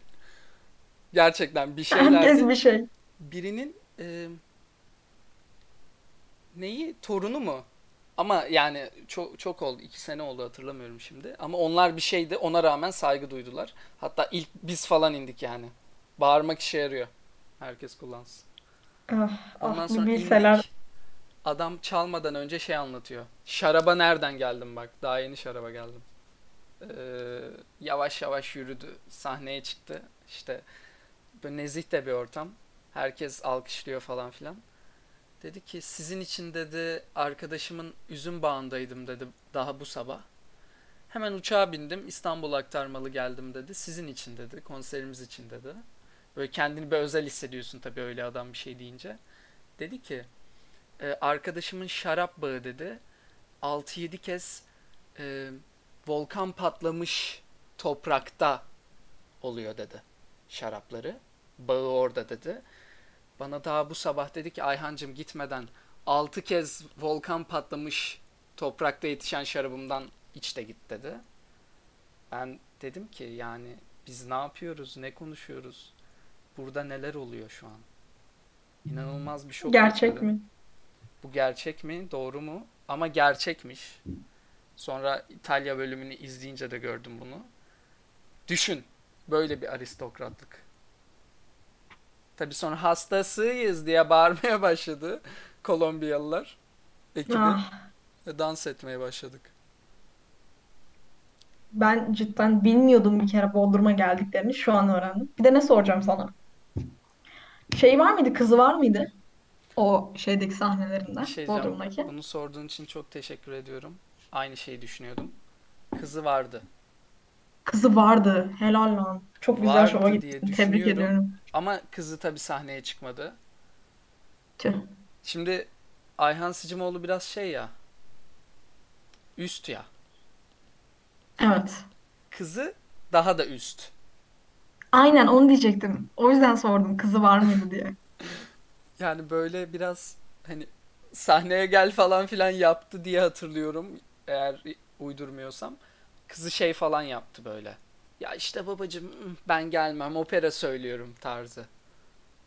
Gerçekten bir Herkes şeylerdi. bir şey. Birinin e, neyi torunu mu? Ama yani çok çok oldu. iki sene oldu hatırlamıyorum şimdi. Ama onlar bir şeydi. Ona rağmen saygı duydular. Hatta ilk biz falan indik yani. Bağırmak işe yarıyor. Herkes kullansın. Ah, Ondan ah sonra bilseler. indik. Adam çalmadan önce şey anlatıyor. Şaraba nereden geldim bak. Daha yeni şaraba geldim. Ee, yavaş yavaş yürüdü. Sahneye çıktı. İşte böyle nezih de bir ortam. Herkes alkışlıyor falan filan. Dedi ki sizin için dedi arkadaşımın üzüm bağındaydım dedi daha bu sabah. Hemen uçağa bindim İstanbul aktarmalı geldim dedi. Sizin için dedi konserimiz için dedi. Böyle kendini bir özel hissediyorsun tabii öyle adam bir şey deyince. Dedi ki e, arkadaşımın şarap bağı dedi 6-7 kez e, volkan patlamış toprakta oluyor dedi şarapları. Bağı orada dedi. Bana daha bu sabah dedi ki Ayhancım gitmeden 6 kez volkan patlamış toprakta yetişen şarabımdan iç de git dedi. Ben dedim ki yani biz ne yapıyoruz, ne konuşuyoruz? Burada neler oluyor şu an? İnanılmaz bir şok Gerçek geçirdim. mi? Bu gerçek mi? Doğru mu? Ama gerçekmiş. Sonra İtalya bölümünü izleyince de gördüm bunu. Düşün. Böyle bir aristokratlık. Tabii sonra hastasıyız diye bağırmaya başladı Kolombiyalılar. Ekibi. Ah, Ve dans etmeye başladık. ben cidden bilmiyordum bir kere Bodrum'a geldiklerini. Şu an öğrendim. Bir de ne soracağım sana? Şey var mıydı? Kızı var mıydı? O şeydeki sahnelerinde. Bir şey. Bodrum'daki. Bunu sorduğun için çok teşekkür ediyorum. Aynı şeyi düşünüyordum. Kızı vardı. Kızı vardı. Helal lan. Çok güzel Vardı şova diye gittin. Tebrik ediyorum. Ama kızı tabii sahneye çıkmadı. Tüh. Şimdi Ayhan Sicimoğlu biraz şey ya. Üst ya. Evet. Kızı daha da üst. Aynen onu diyecektim. O yüzden sordum kızı var mıydı diye. Yani böyle biraz hani sahneye gel falan filan yaptı diye hatırlıyorum. Eğer uydurmuyorsam. Kızı şey falan yaptı böyle. Ya işte babacığım ıh, ben gelmem opera söylüyorum tarzı.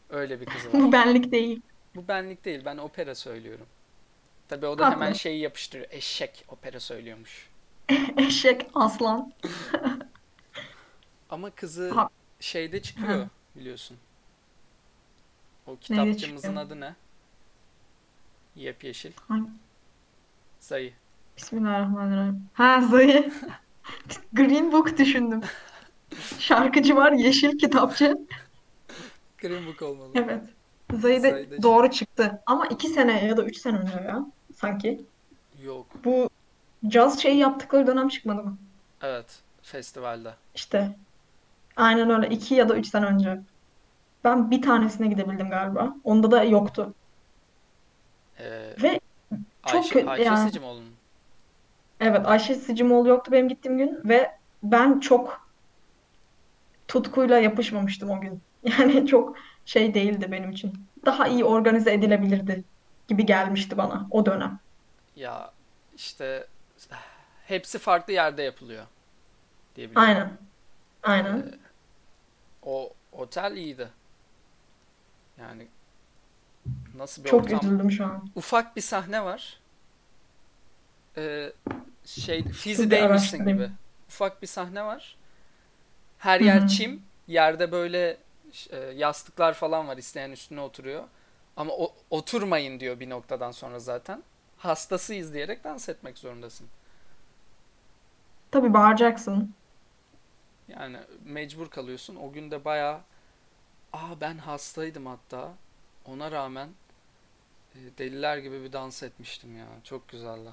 Öyle bir kızı Bu var. benlik değil. Bu benlik değil ben opera söylüyorum. Tabii o da Haklı. hemen şeyi yapıştırıyor. Eşek opera söylüyormuş. Eşek, aslan. Ama kızı Ha- şeyde çıkıyor Hı. biliyorsun. O kitapçımızın adı ne? Yepyeşil. Hangi? Sayı. Bismillahirrahmanirrahim. Ha Zayı. Green Book düşündüm. Şarkıcı var, yeşil kitapçı. Green Book olmalı. Evet. Zayı da doğru çıktı. Ama iki sene ya da üç sene önce ya. Sanki. Yok. Bu caz şeyi yaptıkları dönem çıkmadı mı? Evet. Festivalde. İşte. Aynen öyle. iki ya da üç sene önce. Ben bir tanesine gidebildim galiba. Onda da yoktu. Ee, Ve çok Ayşe, kötü Ayşe yani. Sicimoğlu'nun. Evet Ayşe Sicimoğlu yoktu benim gittiğim gün ve ben çok tutkuyla yapışmamıştım o gün. Yani çok şey değildi benim için. Daha iyi organize edilebilirdi gibi gelmişti bana o dönem. Ya işte hepsi farklı yerde yapılıyor diye biliyorum. Aynen. Aynen. O otel iyiydi. Yani nasıl bir Çok ortam? üzüldüm şu an. Ufak bir sahne var. Ee, şey Fizi'deymişsin gibi. Ufak bir sahne var. Her yer hı. çim. Yerde böyle e, yastıklar falan var. İsteyen üstüne oturuyor. Ama o- oturmayın diyor bir noktadan sonra zaten. Hastasıyız diyerek dans etmek zorundasın. Tabii bağıracaksın. Yani mecbur kalıyorsun. O gün de bayağı aa ben hastaydım hatta. Ona rağmen e, deliler gibi bir dans etmiştim ya. Çok güzeldi.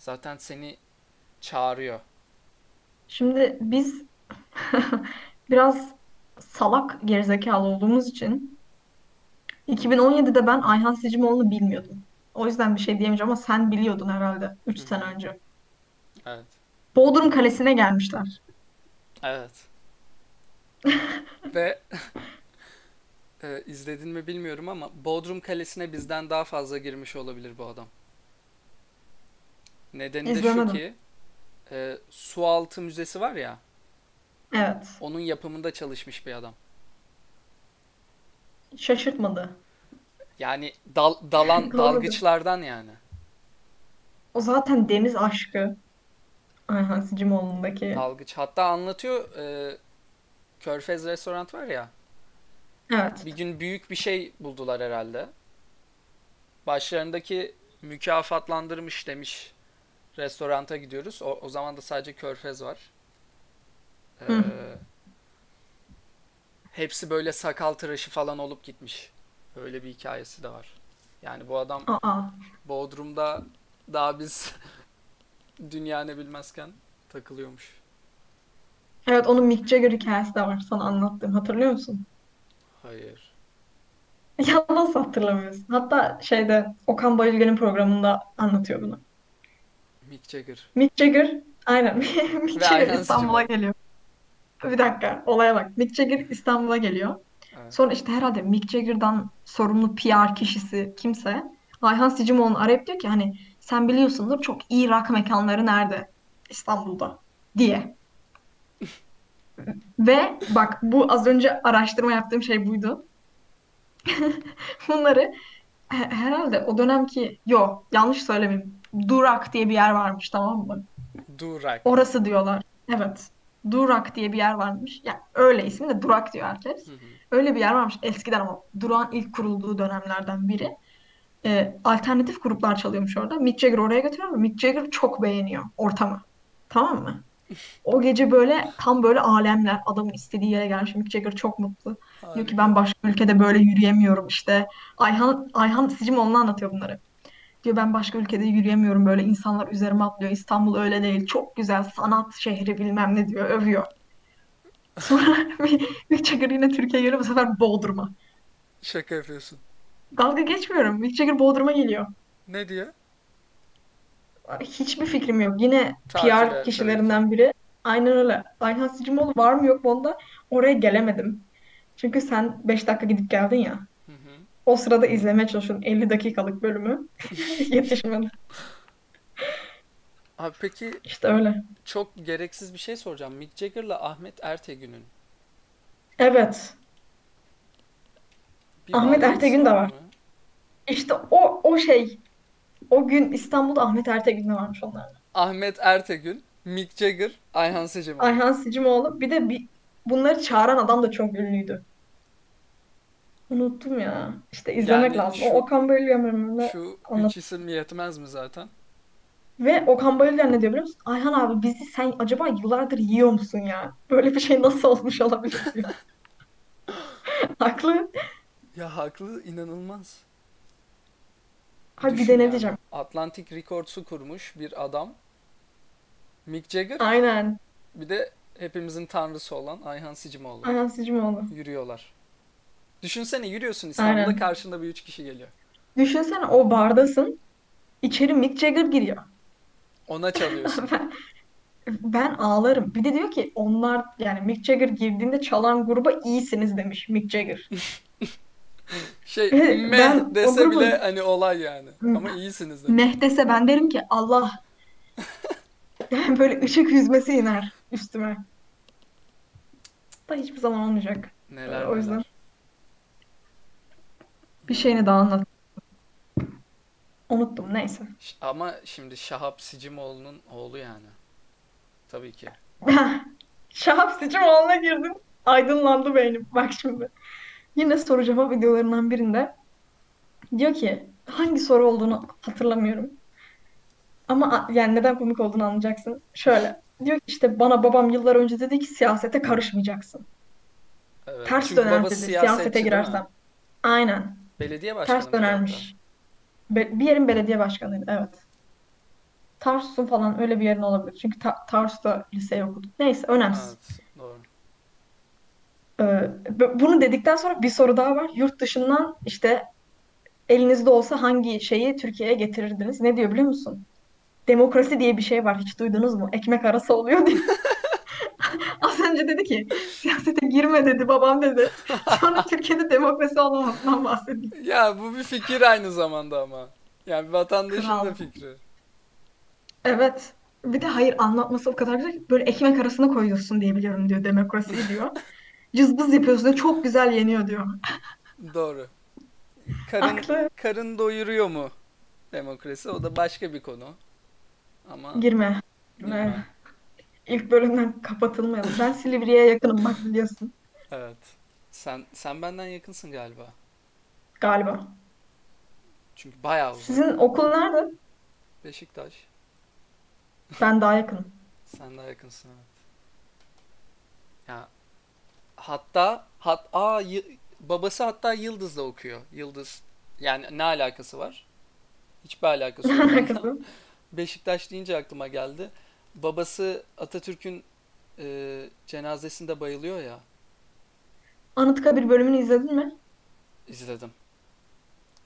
Zaten seni çağırıyor. Şimdi biz biraz salak gerizekalı olduğumuz için 2017'de ben Ayhan Sicimoğlu'nu bilmiyordum. O yüzden bir şey diyemeyeceğim ama sen biliyordun herhalde 3 Hı sene önce. Evet. Bodrum Kalesi'ne gelmişler. Evet. Ve e, izledin mi bilmiyorum ama Bodrum Kalesi'ne bizden daha fazla girmiş olabilir bu adam. Nedeni de şu ki e, Sualtı Müzesi var ya, Evet. onun yapımında çalışmış bir adam. Şaşırtmadı. Yani dal, dalan dalgıçlardan yani. O zaten deniz aşkı. Ayhan Sicimoğlu'ndaki. Dalgıç. Hatta anlatıyor e, Körfez restoran var ya. Evet. Bir gün büyük bir şey buldular herhalde. Başlarındaki mükafatlandırmış demiş. Restoranta gidiyoruz. O, o zaman da sadece Körfez var. Ee, Hı. hepsi böyle sakal tıraşı falan olup gitmiş. Öyle bir hikayesi de var. Yani bu adam Aa. Bodrum'da daha biz dünya ne bilmezken takılıyormuş. Evet onun Mick Jagger hikayesi de var sana anlattığım. Hatırlıyor musun? Hayır. Ya nasıl hatırlamıyorsun? Hatta şeyde Okan Bayülgen'in programında anlatıyor bunu. Jagger. Mick Jagger aynen Mick Ve Jagger İstanbul'a geliyor. Bir dakika olaya bak. Mick Jagger İstanbul'a geliyor. Evet. Sonra işte herhalde Mick Jagger'dan sorumlu PR kişisi kimse Ayhan Sicimoğlu'nu arayıp diyor ki hani sen biliyorsundur çok iyi rock mekanları nerede İstanbul'da diye. Ve bak bu az önce araştırma yaptığım şey buydu. Bunları he- herhalde o dönemki yo yanlış söylemeyeyim. Durak diye bir yer varmış tamam mı? Durak. Orası diyorlar. Evet. Durak diye bir yer varmış. Ya öyle ismi de Durak diyor herkes. Hı hı. Öyle bir yer varmış eskiden ama Durak'ın ilk kurulduğu dönemlerden biri. Ee, alternatif gruplar çalıyormuş orada. Mick Jagger oraya götürüyor ve Mick Jagger çok beğeniyor ortamı. Tamam mı? O gece böyle tam böyle alemler adamın istediği yere gelmiş. Mick Jagger çok mutlu. Diyor ki Harika. ben başka ülkede böyle yürüyemiyorum işte. Ayhan, Ayhan Sicimoğlu anlatıyor bunları. Diyor ben başka ülkede yürüyemiyorum böyle insanlar üzerime atlıyor. İstanbul öyle değil. Çok güzel sanat şehri bilmem ne diyor. Övüyor. Sonra Mick Jagger yine Türkiye'ye geliyor bu sefer Bodrum'a. Şaka yapıyorsun. Dalga geçmiyorum. Mick Jagger Bodrum'a geliyor. Ne diyor? Hiçbir fikrim yok. Yine PR tabii ki. kişilerinden biri. Aynen öyle. Ayhan Sicimoğlu var mı yok mu onda oraya gelemedim. Çünkü sen 5 dakika gidip geldin ya. O sırada izlemeye çalışıyordum 50 dakikalık bölümü. Yetişmedi. Abi peki İşte öyle. çok gereksiz bir şey soracağım. Mick Jagger'la Ahmet Ertegün'ün Evet. bir Ahmet bağlantısı Ertegün de var var. mı? İşte o o şey. O gün İstanbul'da Ahmet Ertegün varmış onlarla. Ahmet Ertegün, Mick Jagger, Ayhan Sicimoğlu. Ayhan Sicimoğlu. Bir de bir, bunları çağıran adam da çok ünlüydü. Unuttum ya. İşte izlemek Yani lazım. O şu Okan Bayülgen'le şu üç anlat. isim yetmez mi zaten? Ve Okan Bayülgen ne diyor biliyor musun? Ayhan abi bizi sen acaba yıllardır yiyor musun ya? Böyle bir şey nasıl olmuş olabilir diyor. Haklı. Ya haklı, inanılmaz. Ha bir Düşün de ne yani. diyeceğim? Atlantic Records'u kurmuş bir adam. Mick Jagger, Aynen. bir de hepimizin tanrısı olan Ayhan Sicimoğlu. Ayhan Sicimoğlu. Yürüyorlar. Düşünsene yürüyorsun İstanbul'da Aynen. karşında bir üç kişi geliyor. Düşünsene o bardasın. İçeri Mick Jagger giriyor. Ona çalıyorsun. Ben- Ben ağlarım. Bir de diyor ki onlar yani Mick Jagger girdiğinde çalan gruba iyisiniz demiş Mick Jagger. Şey meh Ben dese bile grubun hani olay yani. Ama iyisiniz demiş. meh dese ben derim ki Allah yani böyle ışık yüzmesi iner üstüme. Da hiçbir zaman olmayacak. Neler O yüzden neler. Bir şeyini daha anlat. Unuttum neyse. ama şimdi Şahap Sicimoğlu'nun oğlu yani. Tabii ki. Şahap Sıçımoğlu'na girdim. Aydınlandı beynim. Bak şimdi. Yine soru cevap videolarından birinde diyor ki hangi soru olduğunu hatırlamıyorum. Ama yani neden komik olduğunu anlayacaksın. Şöyle. Diyor ki işte bana babam yıllar önce dedi ki siyasete karışmayacaksın. Evet. Ters döner dedi siyasete siyasetçi girersem. Aynen. Belediye başkanı Ters dönermiş. Be- bir yerin belediye başkanıydı. Evet. Tarsus'un falan öyle bir yerin olabilir. Çünkü Ta Tarsus'ta liseyi okuduk. Neyse önemsiz. Evet, doğru. Ee, bunu dedikten sonra bir soru daha var. Yurt dışından işte elinizde olsa hangi şeyi Türkiye'ye getirirdiniz? Ne diyor biliyor musun? Demokrasi diye bir şey var. Hiç duydunuz mu? Ekmek arası oluyor diye. Önce dedi ki siyasete girme dedi babam dedi. Sonra Türkiye'de demokrasi olmamasından bahsediyor. Ya bu bir fikir aynı zamanda ama. Yani bir vatandaşın da Kral. fikri. Evet. Bir de hayır anlatması o kadar güzel ki böyle ekmek arasına koyuyorsun diye biliyorum diyor demokrasiyi diyor. Cızbız yapıyorsun diyor. Çok güzel yeniyor diyor. Doğru. Karın Haklı. karın doyuruyor mu demokrasi? O da başka bir konu. Ama Girme. Girme. girme. İlk bölümden kapatılmayalım. Ben Silivri'ye yakınım bak biliyorsun. Evet. Sen sen benden yakınsın galiba. Galiba. Çünkü bayağı uzak. Sizin okul nerede? Beşiktaş. Ben daha yakınım. Sen daha yakınsın evet. Ya hatta hat y- babası hatta Yıldız'da okuyor. Yıldız yani ne alakası var? Hiçbir alakası yok. Beşiktaş deyince aklıma geldi. Babası Atatürk'ün e, cenazesinde bayılıyor ya. Anıtkabir bölümünü izledin mi? İzledim.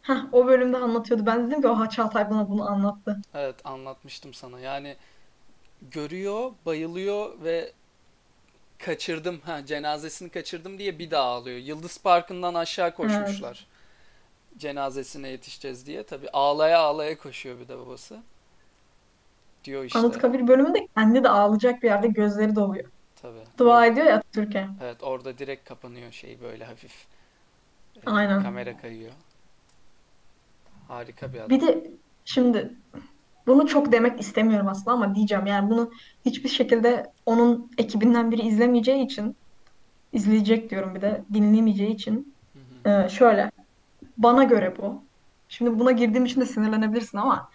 Heh, o bölümde anlatıyordu. Ben dedim ki oha Çağatay bana bunu anlattı. Evet anlatmıştım sana. Yani görüyor, bayılıyor ve kaçırdım. Ha cenazesini kaçırdım diye bir daha ağlıyor. Yıldız Parkı'ndan aşağı Evet. koşmuşlar. Cenazesine yetişeceğiz diye. Tabii ağlaya ağlaya koşuyor bir de babası. Diyor işte. Anıtkabir bölümünde kendi de ağlayacak bir yerde gözleri doluyor. Tabii. Dua Or ediyor ya Atatürk'e. evet orada direkt kapanıyor şey böyle hafif. E, Aynen. kamera kayıyor. Harika bir Bir adam. de şimdi bunu çok demek istemiyorum aslında ama diyeceğim. Yani bunu hiçbir şekilde onun ekibinden biri izlemeyeceği için izleyecek diyorum bir de dinlemeyeceği için Hı hı. Ee, şöyle bana göre bu. Şimdi buna girdiğim için de sinirlenebilirsin ama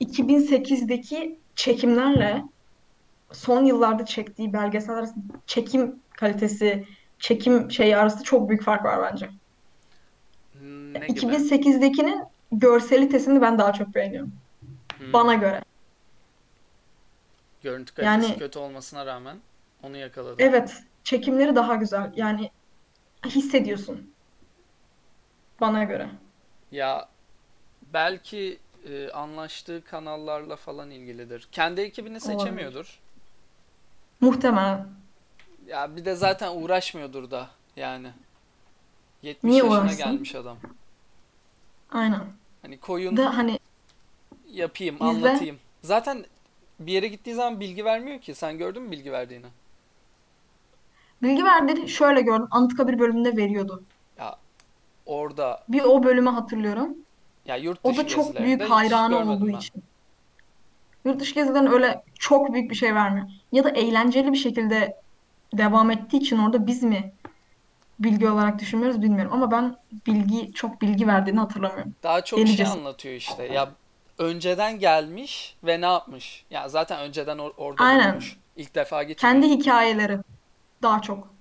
2008'deki çekimlerle son yıllarda çektiği belgeseller arasında çekim kalitesi, çekim şeyi arasında çok büyük fark var bence. Ne gibi? 2008'dekinin görselitesini ben daha çok beğeniyorum. Hmm. Bana göre. Görüntü kalitesi Yani kötü olmasına rağmen onu yakaladım. evet çekimleri daha güzel. Yani hissediyorsun bana göre. Ya belki e, anlaştığı kanallarla falan ilgilidir. Kendi ekibini seçemiyordur. Muhtemelen. Ya bir de zaten uğraşmıyordur da yani. 70 Niye yaşına uğraşsın? gelmiş adam. Aynen. Hani koyun Da hani yapayım, izle. anlatayım. Zaten bir yere gittiği zaman bilgi vermiyor ki. Sen gördün mü bilgi verdiğini? Bilgi verdiğini şöyle gördüm. Anıtkabir bölümünde veriyordu. Ya orada Bir o bölümü hatırlıyorum. Ya yurt O dışı da çok büyük hayranı olduğu ben. için. Yurt dışı gezilerin öyle çok büyük bir şey vermiyor. Ya da eğlenceli bir şekilde devam ettiği için orada biz mi bilgi olarak düşünmüyoruz bilmiyorum. Ama ben bilgi çok bilgi verdiğini hatırlamıyorum. Daha çok şey Delicesine. anlatıyor işte. Ya önceden gelmiş ve ne yapmış? Ya zaten önceden or- orada Aynen. bulunmuş. İlk defa gitmiyor. Kendi hikayeleri daha çok.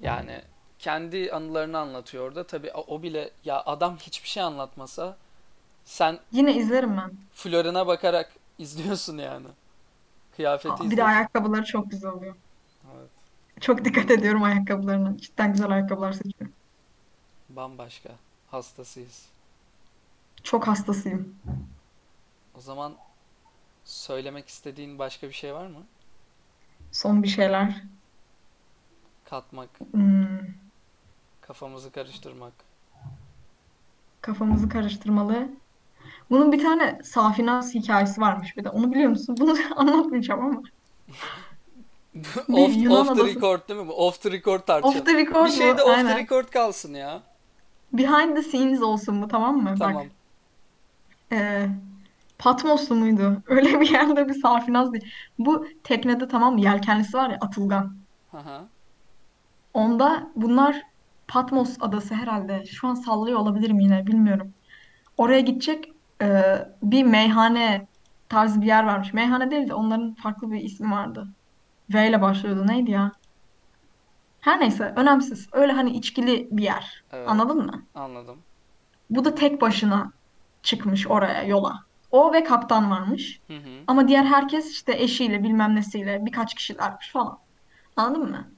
Yani kendi anılarını anlatıyor orada. Tabii o bile ya adam hiçbir şey anlatmasa sen Yine izlerim ben. floruna bakarak izliyorsun yani. Kıyafeti Aa, Bir de ayakkabıları çok güzel oluyor. Evet. Çok dikkat ediyorum ayakkabılarına. Cidden güzel ayakkabılar seçiyorum. Bambaşka. Hastasıyız. Çok hastasıyım. O zaman söylemek istediğin başka bir şey var mı? Son bir şeyler. Katmak, Hmm, kafamızı karıştırmak. kafamızı karıştırmalı. Bunun bir tane Safinaz hikayesi varmış bir de. Onu biliyor musun? Bunu anlatmayacağım ama. Bir Off, Yunan off the adası. record değil mi bu? Off the record Off tartışalım. the Bir record şey bu. de off the Aynen. record kalsın ya. Behind the scenes olsun bu tamam mı? Bak. Tamam. Ee, Patmoslu muydu? Öyle bir yerde bir Safinaz değil. Bu teknede tamam mı? Yelkenlisi var ya Atılgan. Hı. Onda bunlar Patmos adası herhalde. Şu an sallıyor olabilirim yine bilmiyorum. Oraya gidecek e, bir meyhane tarzı bir yer varmış. Meyhane değil de onların farklı bir ismi vardı. V ile başlıyordu. Neydi ya? Her neyse önemsiz. Öyle hani içkili bir yer. Evet. Anladın mı? Anladım. Bu da tek başına çıkmış oraya yola. O ve kaptan varmış. Hı hı. Ama diğer herkes işte eşiyle bilmem nesiyle birkaç kişilermiş falan. Anladın mı?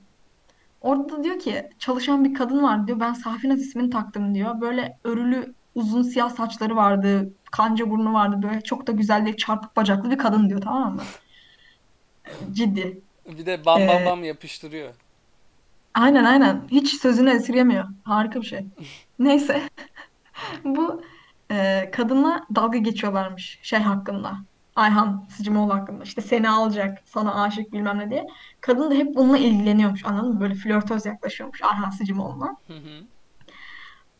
Orada da diyor ki çalışan bir kadın var diyor. Ben Safinaz ismini taktım diyor. Böyle örülü uzun siyah saçları vardı. Kanca burnu vardı. Böyle çok da güzel değil çarpık bacaklı bir kadın diyor tamam mı? Ciddi. Bir de bam bam Ee, bam yapıştırıyor. aynen aynen. Hiç sözünü esirgemiyor. Harika bir şey. Neyse. Bu e, kadınla dalga geçiyorlarmış şey hakkında. Ayhan Sicimoğlu hakkında. İşte seni alacak, sana aşık bilmem ne diye. Kadın da hep bununla ilgileniyormuş anladın mı? Böyle flörtöz yaklaşıyormuş Ayhan hı.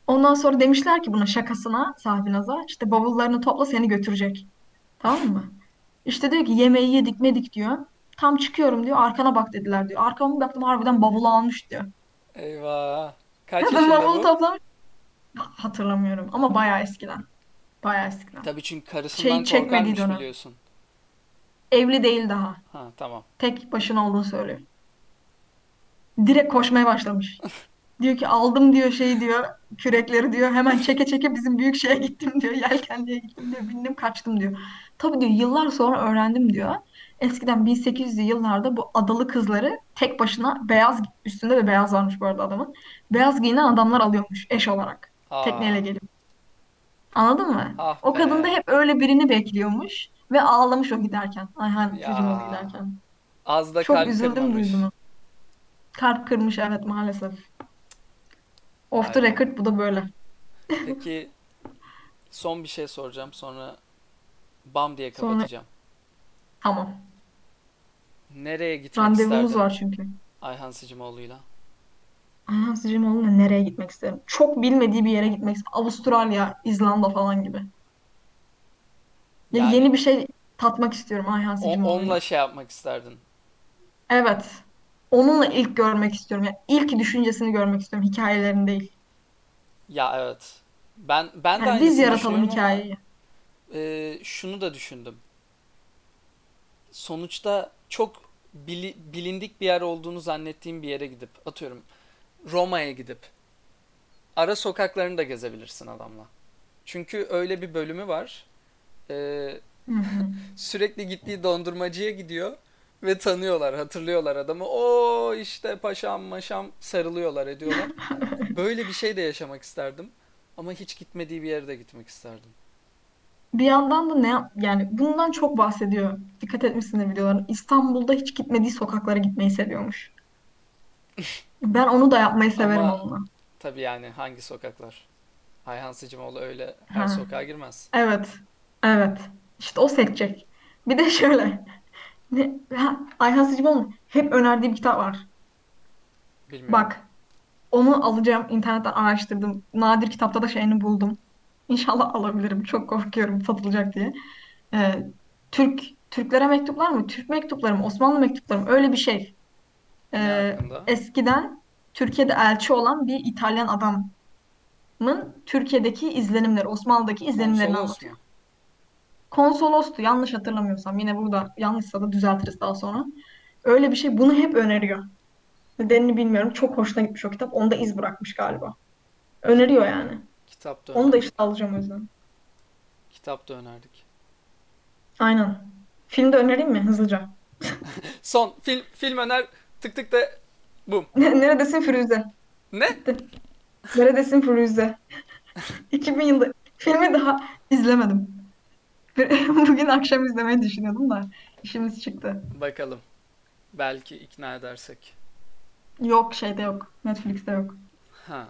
Ondan sonra demişler ki buna şakasına Safinaz'a işte bavullarını topla seni götürecek. Tamam mı? İşte diyor ki yemeği yedik medik diyor. Tam çıkıyorum diyor arkana bak dediler diyor. Arkama bir baktım harbiden bavulu almış diyor. Eyvah. Kaç Kadın yaşında bavulu bu? toplamış. Hatırlamıyorum ama bayağı eskiden. Bayağı eskiden. Tabii çünkü karısından Şey çekmediği korkarmış dönem. biliyorsun. Evli değil daha. Ha tamam. Tek başına olduğunu söylüyor. Direkt koşmaya başlamış. Diyor ki aldım diyor şey diyor kürekleri diyor hemen çeke çeke bizim büyük şeye gittim diyor yelkenliğe gittim diyor bindim kaçtım diyor. Tabii diyor yıllar sonra öğrendim diyor. Eskiden 1800'lü yıllarda bu adalı kızları tek başına beyaz üstünde de beyaz varmış bu arada adamın. Beyaz giyinen adamlar alıyormuş eş olarak tekneyle Aa, gelip. Anladın mı? ah O kadın da be. hep öyle birini bekliyormuş ve ağlamış o giderken. Ayhan Sicimoğlu Ya. giderken. Az da Çok kalp üzüldüm kırmamış. duyduğuma. Kalp kırmış evet maalesef. Off the be. record bu da böyle. Peki son bir şey soracağım sonra bam diye Sonra kapatacağım. tamam. Nereye gitmek Randevumuz isterdin var çünkü. Ayhan Sicimoğlu'yla? Ayhan Sicimoğlu'na nereye gitmek isterim? Çok bilmediği bir yere gitmek isterim. Avustralya, İzlanda falan gibi. Ya Yani yeni bir şey tatmak istiyorum Ayhan o- onunla Sicimoğlu'yla. şey yapmak isterdin. Evet. Onunla ilk görmek istiyorum. Yani ilk düşüncesini görmek istiyorum. Hikayelerini değil. Ya evet. Ben ben de Yani biz aynısını yaratalım düşünüyorum ama hikayeyi. e, şunu da düşündüm. Sonuçta çok bili- bilindik bir yer olduğunu zannettiğim bir yere gidip atıyorum Roma'ya gidip ara sokaklarını da gezebilirsin adamla. Çünkü öyle bir bölümü var. E, hı. sürekli gittiği dondurmacıya gidiyor ve tanıyorlar, hatırlıyorlar adamı. O işte paşam maşam sarılıyorlar, ediyorlar. Böyle bir şey de yaşamak isterdim. Ama hiç gitmediği bir yere de gitmek isterdim. Bir yandan da ne yani bundan çok bahsediyor. Dikkat etmişsindir videolarına. İstanbul'da hiç gitmediği sokaklara gitmeyi seviyormuş. Ben onu da yapmayı severim Ama onunla. tabii yani hangi sokaklar? Ayhan Sicimoğlu öyle her Ha. sokağa girmez. Evet. Evet. İşte o seçecek. Bir de şöyle. Ne, ha, Ayhan Sicimoğlu'nun hep önerdiği bir kitap var. Bilmiyorum. Bak. Onu alacağım. internetten araştırdım. Nadir kitapta da şeyini buldum. İnşallah alabilirim. Çok korkuyorum satılacak diye. Ee, Türk Türklere mektuplar mı? Türk mektupları mı? Osmanlı mektupları mı? Öyle bir şey. Ee, eskiden Türkiye'de elçi olan bir İtalyan adamın Türkiye'deki izlenimleri, Osmanlı'daki izlenimlerini Konsolos anlatıyor. mu? Konsolostu yanlış hatırlamıyorsam. Yine burada yanlışsa da düzeltiriz daha sonra. Öyle bir şey. Bunu hep öneriyor. Nedenini bilmiyorum. Çok hoşuna gitmiş o kitap. Onda iz bırakmış galiba. Öneriyor yani. Kitap da Onu da işte alacağım o yüzden. Kitap da önerdik. Aynen. Film de önereyim mi hızlıca? Son film film öner tık tık da bum. Neredesin Firuze? Ne? Bitti. Neredesin Firuze? 2000 yılında filmi daha izlemedim. Bugün akşam izlemeyi düşünüyordum da işimiz çıktı. Bakalım. Belki ikna edersek. Yok şeyde yok. Netflix'te yok. Ha.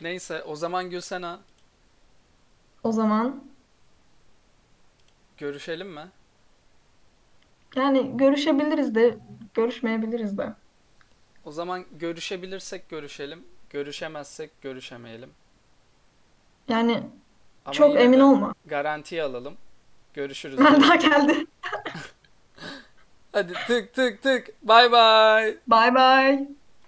Neyse o zaman Gülsena O zaman görüşelim mi? Yani görüşebiliriz de görüşmeyebiliriz de. O zaman görüşebilirsek görüşelim. Görüşemezsek görüşemeyelim. Yani Ama çok emin olma. garantiye alalım. Görüşürüz. Melda geldi. Hadi tık tık tık. Bay bay. Bye bye.